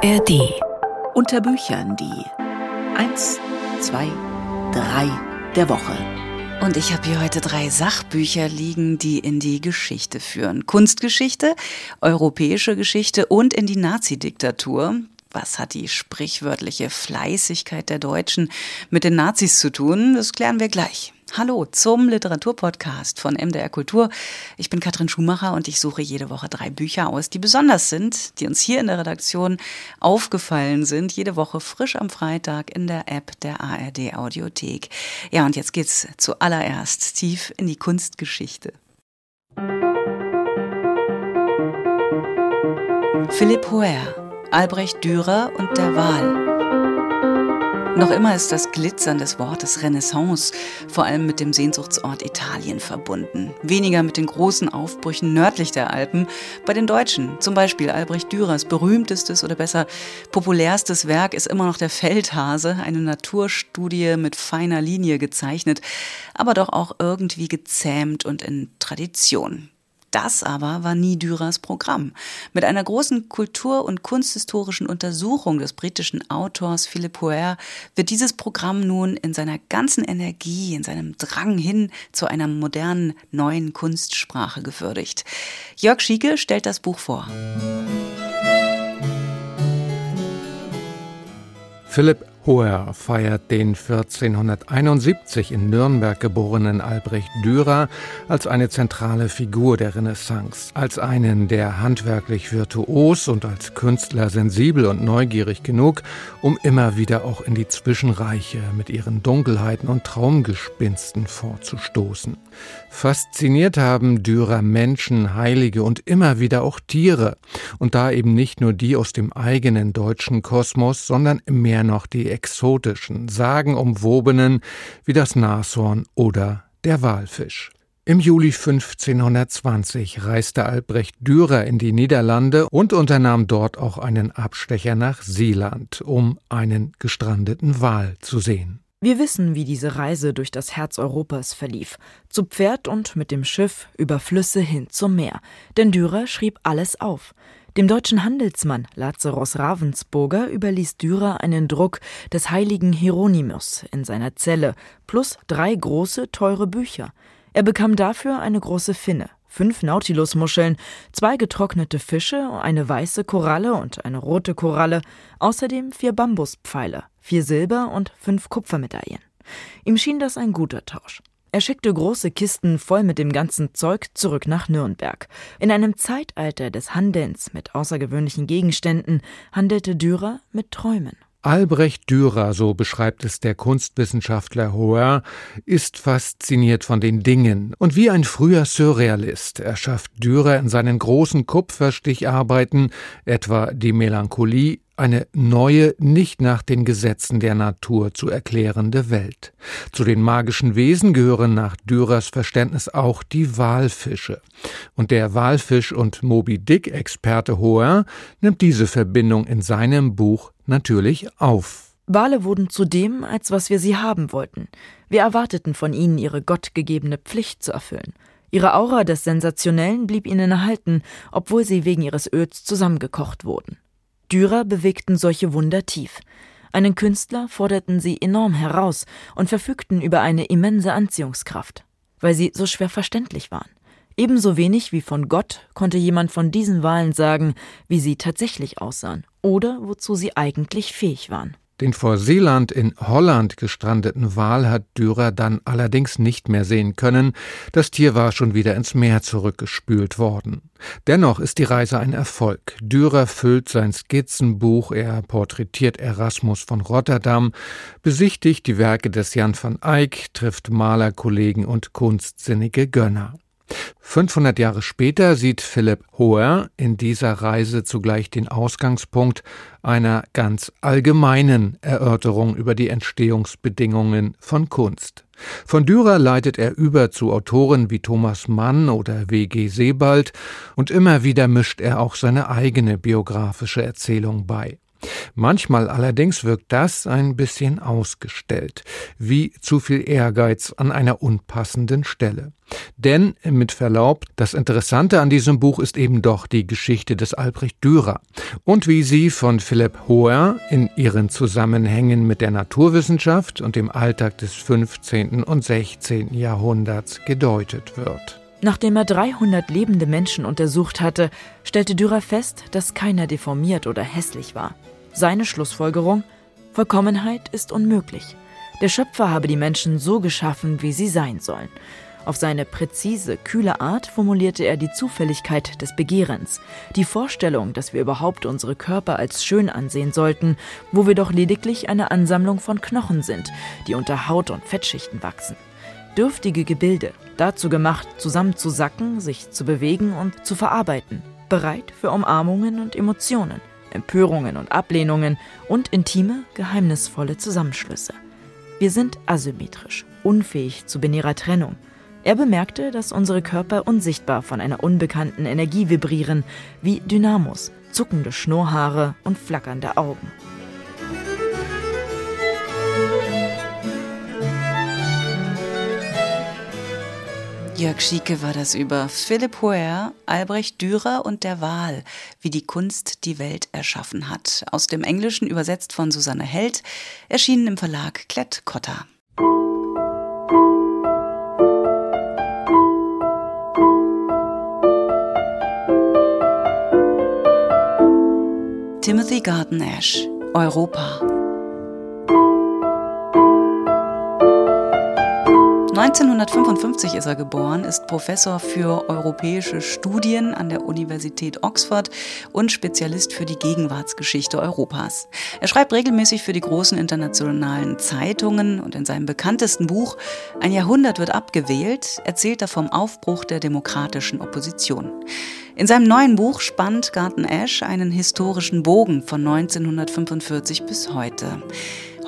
ARD. Unter Büchern die 1, 2, 3 der Woche. Und ich habe hier heute drei Sachbücher liegen, die in die Geschichte führen. Kunstgeschichte, europäische Geschichte und in die Nazi-Diktatur. Was hat die sprichwörtliche Fleißigkeit der Deutschen mit den Nazis zu tun? Das klären wir gleich. Hallo zum Literaturpodcast von MDR Kultur. Ich bin Katrin Schumacher und ich suche jede Woche drei Bücher aus, die besonders sind, die uns hier in der Redaktion aufgefallen sind. Jede Woche frisch am Freitag in der App der ARD Audiothek. Ja, und jetzt geht's zuallererst tief in die Kunstgeschichte. Philipp Hoer, Albrecht Dürer und der Wahl. Noch immer ist das Glitzern des Wortes Renaissance vor allem mit dem Sehnsuchtsort Italien verbunden. Weniger mit den großen Aufbrüchen nördlich der Alpen. Bei den Deutschen, zum Beispiel Albrecht Dürers berühmtestes oder besser populärstes Werk ist immer noch der Feldhase, eine Naturstudie mit feiner Linie gezeichnet, aber doch auch irgendwie gezähmt und in Tradition. Das aber war nie Dürers Programm. Mit einer großen kultur- und kunsthistorischen Untersuchung des britischen Autors Philip Hoer wird dieses Programm nun in seiner ganzen Energie, in seinem Drang hin zu einer modernen neuen Kunstsprache gewürdigt. Jörg Schieke stellt das Buch vor. Philipp Hoher feiert den 1471 in Nürnberg geborenen Albrecht Dürer als eine zentrale Figur der Renaissance, als einen, der handwerklich virtuos und als Künstler sensibel und neugierig genug, um immer wieder auch in die Zwischenreiche mit ihren Dunkelheiten und Traumgespinsten vorzustoßen. Fasziniert haben Dürer Menschen, Heilige und immer wieder auch Tiere, und da eben nicht nur die aus dem eigenen deutschen Kosmos, sondern mehr noch die exotischen, sagenumwobenen wie das Nashorn oder der Walfisch. Im Juli 1520 reiste Albrecht Dürer in die Niederlande und unternahm dort auch einen Abstecher nach Seeland, um einen gestrandeten Wal zu sehen. Wir wissen, wie diese Reise durch das Herz Europas verlief, zu Pferd und mit dem Schiff über Flüsse hin zum Meer, denn Dürer schrieb alles auf. Dem deutschen Handelsmann Lazarus Ravensburger überließ Dürer einen Druck des heiligen Hieronymus in seiner Zelle plus drei große, teure Bücher. Er bekam dafür eine große Finne, fünf Nautilusmuscheln, zwei getrocknete Fische, eine weiße Koralle und eine rote Koralle, außerdem vier Bambuspfeile, vier Silber- und fünf Kupfermedaillen. Ihm schien das ein guter Tausch. Er schickte große Kisten voll mit dem ganzen Zeug zurück nach Nürnberg. In einem Zeitalter des Handelns mit außergewöhnlichen Gegenständen handelte Dürer mit Träumen. Albrecht Dürer, so beschreibt es der Kunstwissenschaftler Hoer, ist fasziniert von den Dingen und wie ein früher Surrealist erschafft Dürer in seinen großen Kupfersticharbeiten etwa die Melancholie eine neue, nicht nach den Gesetzen der Natur zu erklärende Welt. Zu den magischen Wesen gehören nach Dürers Verständnis auch die Walfische. Und der Walfisch- und Moby Dick-Experte Hoer nimmt diese Verbindung in seinem Buch natürlich auf. Wale wurden zu dem, als was wir sie haben wollten. Wir erwarteten von ihnen ihre gottgegebene Pflicht zu erfüllen. Ihre Aura des Sensationellen blieb ihnen erhalten, obwohl sie wegen ihres Öls zusammengekocht wurden. Dürer bewegten solche Wunder tief. Einen Künstler forderten sie enorm heraus und verfügten über eine immense Anziehungskraft, weil sie so schwer verständlich waren. Ebenso wenig wie von Gott konnte jemand von diesen Wahlen sagen, wie sie tatsächlich aussahen oder wozu sie eigentlich fähig waren. Den vor Seeland in Holland gestrandeten Wal hat Dürer dann allerdings nicht mehr sehen können. Das Tier war schon wieder ins Meer zurückgespült worden. Dennoch ist die Reise ein Erfolg. Dürer füllt sein Skizzenbuch, er porträtiert Erasmus von Rotterdam, besichtigt die Werke des Jan van Eyck, trifft Malerkollegen und kunstsinnige Gönner. 500 Jahre später sieht Philipp Hoer in dieser Reise zugleich den Ausgangspunkt einer ganz allgemeinen Erörterung über die Entstehungsbedingungen von Kunst. Von Dürer leitet er über zu Autoren wie Thomas Mann oder W.G. Sebald und immer wieder mischt er auch seine eigene biografische Erzählung bei. Manchmal allerdings wirkt das ein bisschen ausgestellt, wie zu viel Ehrgeiz an einer unpassenden Stelle. Denn, mit Verlaub, das Interessante an diesem Buch ist eben doch die Geschichte des Albrecht Dürer und wie sie von Philipp Hoer in ihren Zusammenhängen mit der Naturwissenschaft und dem Alltag des 15. und 16. Jahrhunderts gedeutet wird. Nachdem er 300 lebende Menschen untersucht hatte, stellte Dürer fest, dass keiner deformiert oder hässlich war. Seine Schlussfolgerung Vollkommenheit ist unmöglich. Der Schöpfer habe die Menschen so geschaffen, wie sie sein sollen. Auf seine präzise, kühle Art formulierte er die Zufälligkeit des Begehrens, die Vorstellung, dass wir überhaupt unsere Körper als schön ansehen sollten, wo wir doch lediglich eine Ansammlung von Knochen sind, die unter Haut und Fettschichten wachsen dürftige Gebilde, dazu gemacht, zusammenzusacken, sich zu bewegen und zu verarbeiten, bereit für Umarmungen und Emotionen, Empörungen und Ablehnungen und intime, geheimnisvolle Zusammenschlüsse. Wir sind asymmetrisch, unfähig zu binärer Trennung. Er bemerkte, dass unsere Körper unsichtbar von einer unbekannten Energie vibrieren, wie Dynamos, zuckende Schnurrhaare und flackernde Augen. Jörg Schieke war das über Philipp Hoer, Albrecht Dürer und der Wahl, wie die Kunst die Welt erschaffen hat. Aus dem Englischen übersetzt von Susanne Held, erschienen im Verlag Klett Cotta. Timothy Garden Ash, Europa. 1955 ist er geboren, ist Professor für europäische Studien an der Universität Oxford und Spezialist für die Gegenwartsgeschichte Europas. Er schreibt regelmäßig für die großen internationalen Zeitungen und in seinem bekanntesten Buch Ein Jahrhundert wird abgewählt erzählt er vom Aufbruch der demokratischen Opposition. In seinem neuen Buch spannt Garten Ash einen historischen Bogen von 1945 bis heute.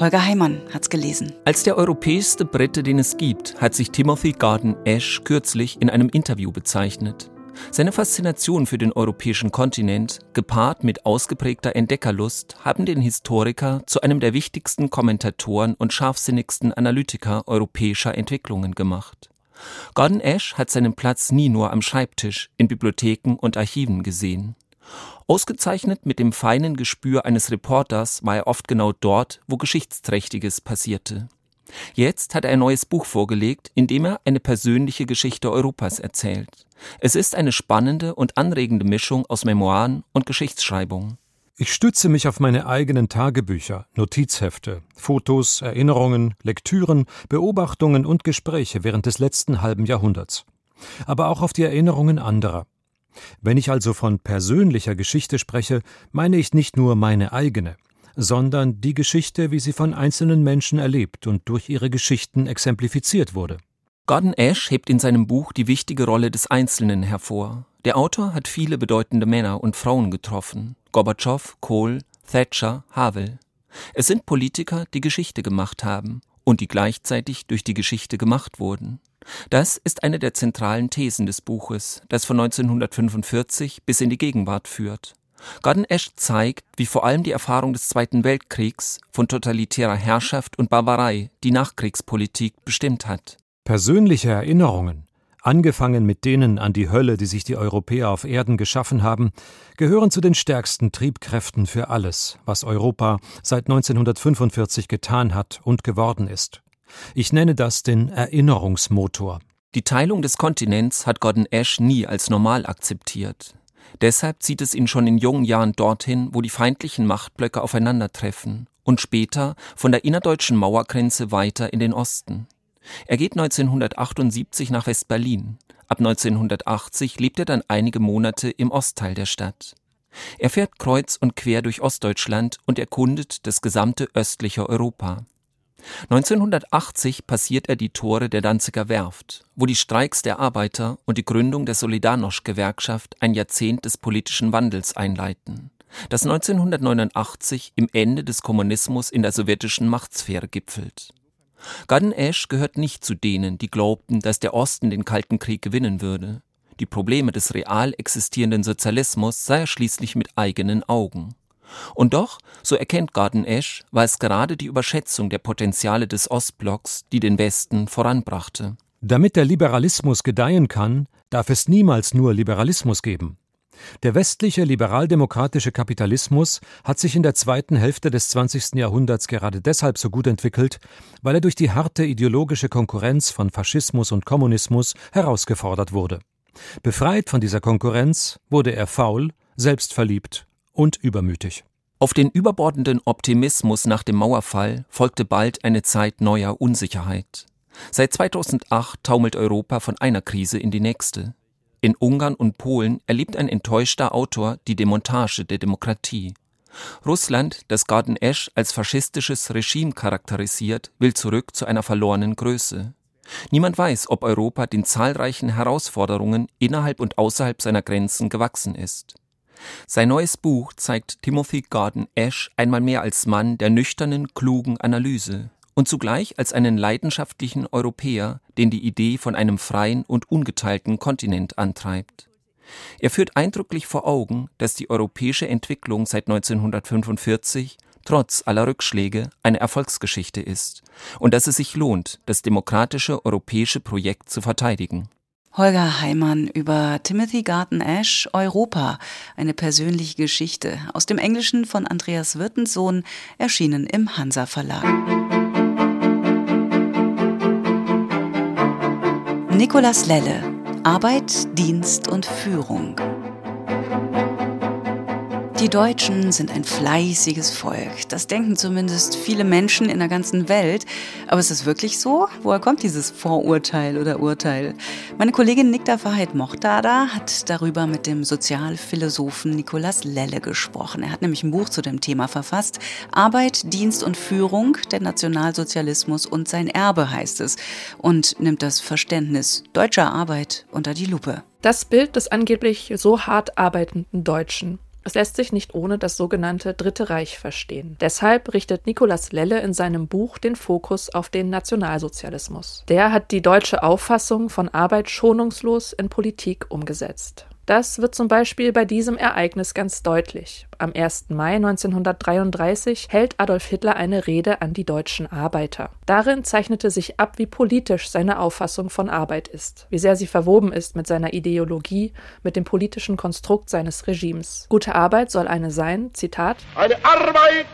Holger Heimann hat's gelesen. Als der europäischste Brite, den es gibt, hat sich Timothy Garden Ash kürzlich in einem Interview bezeichnet. Seine Faszination für den europäischen Kontinent, gepaart mit ausgeprägter Entdeckerlust, haben den Historiker zu einem der wichtigsten Kommentatoren und scharfsinnigsten Analytiker europäischer Entwicklungen gemacht. Gordon Ash hat seinen Platz nie nur am Schreibtisch, in Bibliotheken und Archiven gesehen. Ausgezeichnet mit dem feinen Gespür eines Reporters war er oft genau dort, wo Geschichtsträchtiges passierte. Jetzt hat er ein neues Buch vorgelegt, in dem er eine persönliche Geschichte Europas erzählt. Es ist eine spannende und anregende Mischung aus Memoiren und Geschichtsschreibung. Ich stütze mich auf meine eigenen Tagebücher, Notizhefte, Fotos, Erinnerungen, Lektüren, Beobachtungen und Gespräche während des letzten halben Jahrhunderts. Aber auch auf die Erinnerungen anderer, wenn ich also von persönlicher Geschichte spreche, meine ich nicht nur meine eigene, sondern die Geschichte, wie sie von einzelnen Menschen erlebt und durch ihre Geschichten exemplifiziert wurde. Gordon Ash hebt in seinem Buch die wichtige Rolle des Einzelnen hervor. Der Autor hat viele bedeutende Männer und Frauen getroffen. Gorbatschow, Kohl, Thatcher, Havel. Es sind Politiker, die Geschichte gemacht haben und die gleichzeitig durch die Geschichte gemacht wurden. Das ist eine der zentralen Thesen des Buches, das von 1945 bis in die Gegenwart führt. Gordon Ash zeigt, wie vor allem die Erfahrung des Zweiten Weltkriegs von totalitärer Herrschaft und Barbarei die Nachkriegspolitik bestimmt hat. Persönliche Erinnerungen, angefangen mit denen an die Hölle, die sich die Europäer auf Erden geschaffen haben, gehören zu den stärksten Triebkräften für alles, was Europa seit 1945 getan hat und geworden ist. Ich nenne das den Erinnerungsmotor. Die Teilung des Kontinents hat Gordon Ash nie als normal akzeptiert. Deshalb zieht es ihn schon in jungen Jahren dorthin, wo die feindlichen Machtblöcke aufeinandertreffen und später von der innerdeutschen Mauergrenze weiter in den Osten. Er geht 1978 nach West-Berlin. Ab 1980 lebt er dann einige Monate im Ostteil der Stadt. Er fährt kreuz und quer durch Ostdeutschland und erkundet das gesamte östliche Europa. 1980 passiert er die Tore der Danziger Werft, wo die Streiks der Arbeiter und die Gründung der Solidarność-Gewerkschaft ein Jahrzehnt des politischen Wandels einleiten, das 1989 im Ende des Kommunismus in der sowjetischen Machtsphäre gipfelt. Garden Ash gehört nicht zu denen, die glaubten, dass der Osten den Kalten Krieg gewinnen würde. Die Probleme des real existierenden Sozialismus sah er schließlich mit eigenen Augen. Und doch, so erkennt Garden Esch, war es gerade die Überschätzung der Potenziale des Ostblocks, die den Westen voranbrachte. Damit der Liberalismus gedeihen kann, darf es niemals nur Liberalismus geben. Der westliche liberaldemokratische Kapitalismus hat sich in der zweiten Hälfte des 20. Jahrhunderts gerade deshalb so gut entwickelt, weil er durch die harte ideologische Konkurrenz von Faschismus und Kommunismus herausgefordert wurde. Befreit von dieser Konkurrenz wurde er faul, selbstverliebt und übermütig. Auf den überbordenden Optimismus nach dem Mauerfall folgte bald eine Zeit neuer Unsicherheit. Seit 2008 taumelt Europa von einer Krise in die nächste. In Ungarn und Polen erlebt ein enttäuschter Autor die Demontage der Demokratie. Russland, das Garden Esch als faschistisches Regime charakterisiert, will zurück zu einer verlorenen Größe. Niemand weiß, ob Europa den zahlreichen Herausforderungen innerhalb und außerhalb seiner Grenzen gewachsen ist. Sein neues Buch zeigt Timothy Garden Ash einmal mehr als Mann der nüchternen, klugen Analyse und zugleich als einen leidenschaftlichen Europäer, den die Idee von einem freien und ungeteilten Kontinent antreibt. Er führt eindrücklich vor Augen, dass die europäische Entwicklung seit 1945 trotz aller Rückschläge eine Erfolgsgeschichte ist und dass es sich lohnt, das demokratische europäische Projekt zu verteidigen. Holger Heimann über Timothy Garten Ash Europa, eine persönliche Geschichte aus dem Englischen von Andreas Wirtensohn, erschienen im Hansa Verlag. Nikolas Lelle Arbeit, Dienst und Führung. Die Deutschen sind ein fleißiges Volk. Das denken zumindest viele Menschen in der ganzen Welt. Aber ist es wirklich so? Woher kommt dieses Vorurteil oder Urteil? Meine Kollegin Nikta Verheid Mochtada hat darüber mit dem Sozialphilosophen Nikolaus Lelle gesprochen. Er hat nämlich ein Buch zu dem Thema verfasst. Arbeit, Dienst und Führung, der Nationalsozialismus und sein Erbe heißt es. Und nimmt das Verständnis deutscher Arbeit unter die Lupe. Das Bild des angeblich so hart arbeitenden Deutschen es lässt sich nicht ohne das sogenannte Dritte Reich verstehen. Deshalb richtet Nikolaus Lelle in seinem Buch den Fokus auf den Nationalsozialismus. Der hat die deutsche Auffassung von Arbeit schonungslos in Politik umgesetzt. Das wird zum Beispiel bei diesem Ereignis ganz deutlich. Am 1. Mai 1933 hält Adolf Hitler eine Rede an die deutschen Arbeiter. Darin zeichnete sich ab, wie politisch seine Auffassung von Arbeit ist, wie sehr sie verwoben ist mit seiner Ideologie, mit dem politischen Konstrukt seines Regimes. Gute Arbeit soll eine sein, Zitat, eine Arbeit,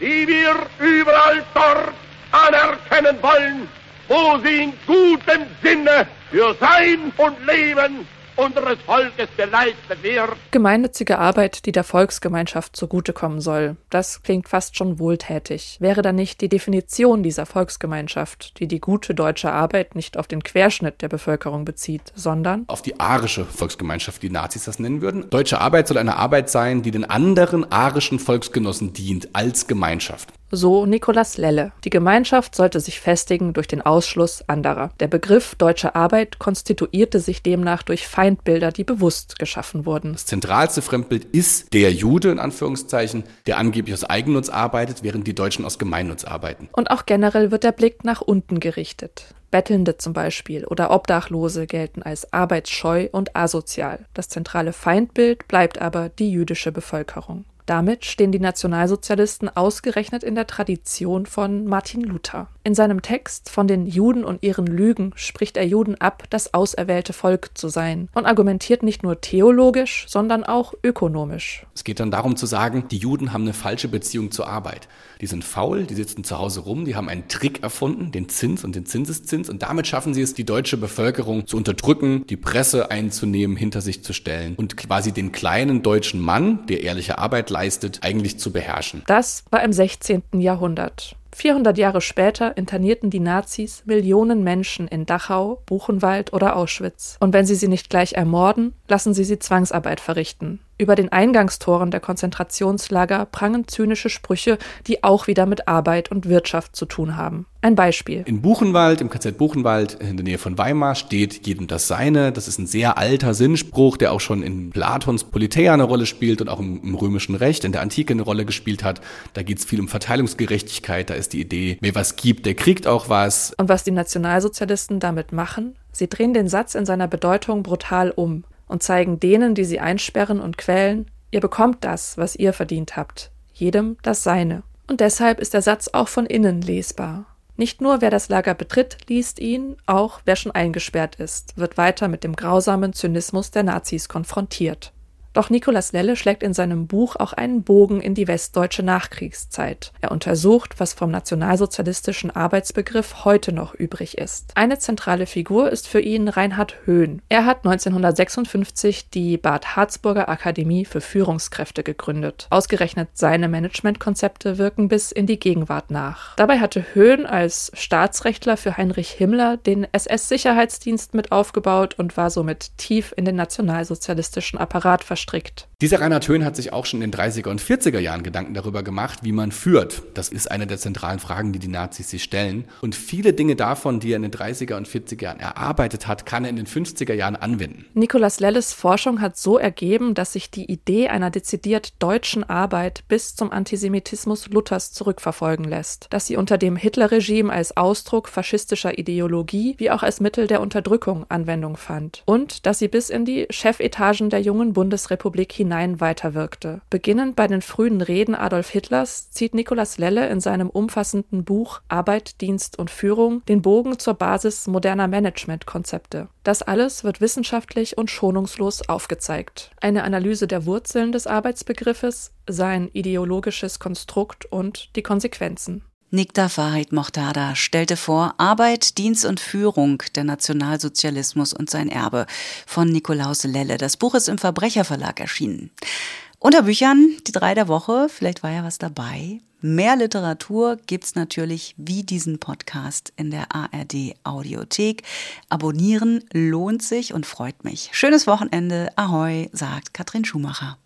die wir überall dort anerkennen wollen, wo sie in gutem Sinne für Sein und Leben unseres Volkes geleistet wird. Gemeinnützige Arbeit, die der Volksgemeinschaft zugutekommen soll. Das klingt fast schon wohltätig. Wäre da nicht die Definition dieser Volksgemeinschaft, die die gute deutsche Arbeit nicht auf den Querschnitt der Bevölkerung bezieht, sondern auf die arische Volksgemeinschaft, die Nazis das nennen würden? Deutsche Arbeit soll eine Arbeit sein, die den anderen arischen Volksgenossen dient als Gemeinschaft. So Nikolaus Lelle. Die Gemeinschaft sollte sich festigen durch den Ausschluss anderer. Der Begriff deutsche Arbeit konstituierte sich demnach durch Feindbilder, die bewusst geschaffen wurden. Das zentralste Fremdbild ist der Jude, in Anführungszeichen, der angeblich aus Eigennutz arbeitet, während die Deutschen aus Gemeinnutz arbeiten. Und auch generell wird der Blick nach unten gerichtet. Bettelnde zum Beispiel oder Obdachlose gelten als arbeitsscheu und asozial. Das zentrale Feindbild bleibt aber die jüdische Bevölkerung. Damit stehen die Nationalsozialisten ausgerechnet in der Tradition von Martin Luther. In seinem Text von den Juden und ihren Lügen spricht er Juden ab, das auserwählte Volk zu sein und argumentiert nicht nur theologisch, sondern auch ökonomisch. Es geht dann darum zu sagen, die Juden haben eine falsche Beziehung zur Arbeit. Die sind faul, die sitzen zu Hause rum, die haben einen Trick erfunden, den Zins und den Zinseszins und damit schaffen sie es, die deutsche Bevölkerung zu unterdrücken, die Presse einzunehmen, hinter sich zu stellen und quasi den kleinen deutschen Mann, der ehrliche Arbeit leistet, eigentlich zu beherrschen. Das war im 16. Jahrhundert. 400 Jahre später internierten die Nazis Millionen Menschen in Dachau, Buchenwald oder Auschwitz. Und wenn sie sie nicht gleich ermorden, lassen sie sie Zwangsarbeit verrichten. Über den Eingangstoren der Konzentrationslager prangen zynische Sprüche, die auch wieder mit Arbeit und Wirtschaft zu tun haben. Ein Beispiel. In Buchenwald, im KZ Buchenwald in der Nähe von Weimar steht jedem das Seine. Das ist ein sehr alter Sinnspruch, der auch schon in Platons Politeia eine Rolle spielt und auch im, im römischen Recht in der Antike eine Rolle gespielt hat. Da geht es viel um Verteilungsgerechtigkeit. Da ist die Idee, wer was gibt, der kriegt auch was. Und was die Nationalsozialisten damit machen? Sie drehen den Satz in seiner Bedeutung brutal um und zeigen denen, die sie einsperren und quälen, Ihr bekommt das, was ihr verdient habt, jedem das Seine. Und deshalb ist der Satz auch von innen lesbar. Nicht nur wer das Lager betritt, liest ihn, auch wer schon eingesperrt ist, wird weiter mit dem grausamen Zynismus der Nazis konfrontiert. Doch Nikolaus Lelle schlägt in seinem Buch auch einen Bogen in die westdeutsche Nachkriegszeit. Er untersucht, was vom nationalsozialistischen Arbeitsbegriff heute noch übrig ist. Eine zentrale Figur ist für ihn Reinhard Höhn. Er hat 1956 die Bad Harzburger Akademie für Führungskräfte gegründet. Ausgerechnet seine Managementkonzepte wirken bis in die Gegenwart nach. Dabei hatte Höhn als Staatsrechtler für Heinrich Himmler den SS-Sicherheitsdienst mit aufgebaut und war somit tief in den nationalsozialistischen Apparat verstrickt verstrickt. Dieser Reinhard Höhn hat sich auch schon in den 30er und 40er Jahren Gedanken darüber gemacht, wie man führt. Das ist eine der zentralen Fragen, die die Nazis sich stellen. Und viele Dinge davon, die er in den 30er und 40er Jahren erarbeitet hat, kann er in den 50er Jahren anwenden. Nikolaus Lelles Forschung hat so ergeben, dass sich die Idee einer dezidiert deutschen Arbeit bis zum Antisemitismus Luthers zurückverfolgen lässt, dass sie unter dem Hitlerregime als Ausdruck faschistischer Ideologie wie auch als Mittel der Unterdrückung Anwendung fand und dass sie bis in die Chefetagen der jungen Bundesrepublik hinein hinein weiterwirkte. Beginnend bei den frühen Reden Adolf Hitlers zieht Nikolaus Lelle in seinem umfassenden Buch Arbeit, Dienst und Führung den Bogen zur Basis moderner Managementkonzepte. Das alles wird wissenschaftlich und schonungslos aufgezeigt. Eine Analyse der Wurzeln des Arbeitsbegriffes, sein ideologisches Konstrukt und die Konsequenzen. Nikta Farid Mohtada stellte vor Arbeit, Dienst und Führung, der Nationalsozialismus und sein Erbe von Nikolaus Lelle. Das Buch ist im Verbrecherverlag erschienen. Unter Büchern die drei der Woche, vielleicht war ja was dabei. Mehr Literatur gibt's natürlich wie diesen Podcast in der ARD Audiothek. Abonnieren lohnt sich und freut mich. Schönes Wochenende. Ahoi, sagt Katrin Schumacher.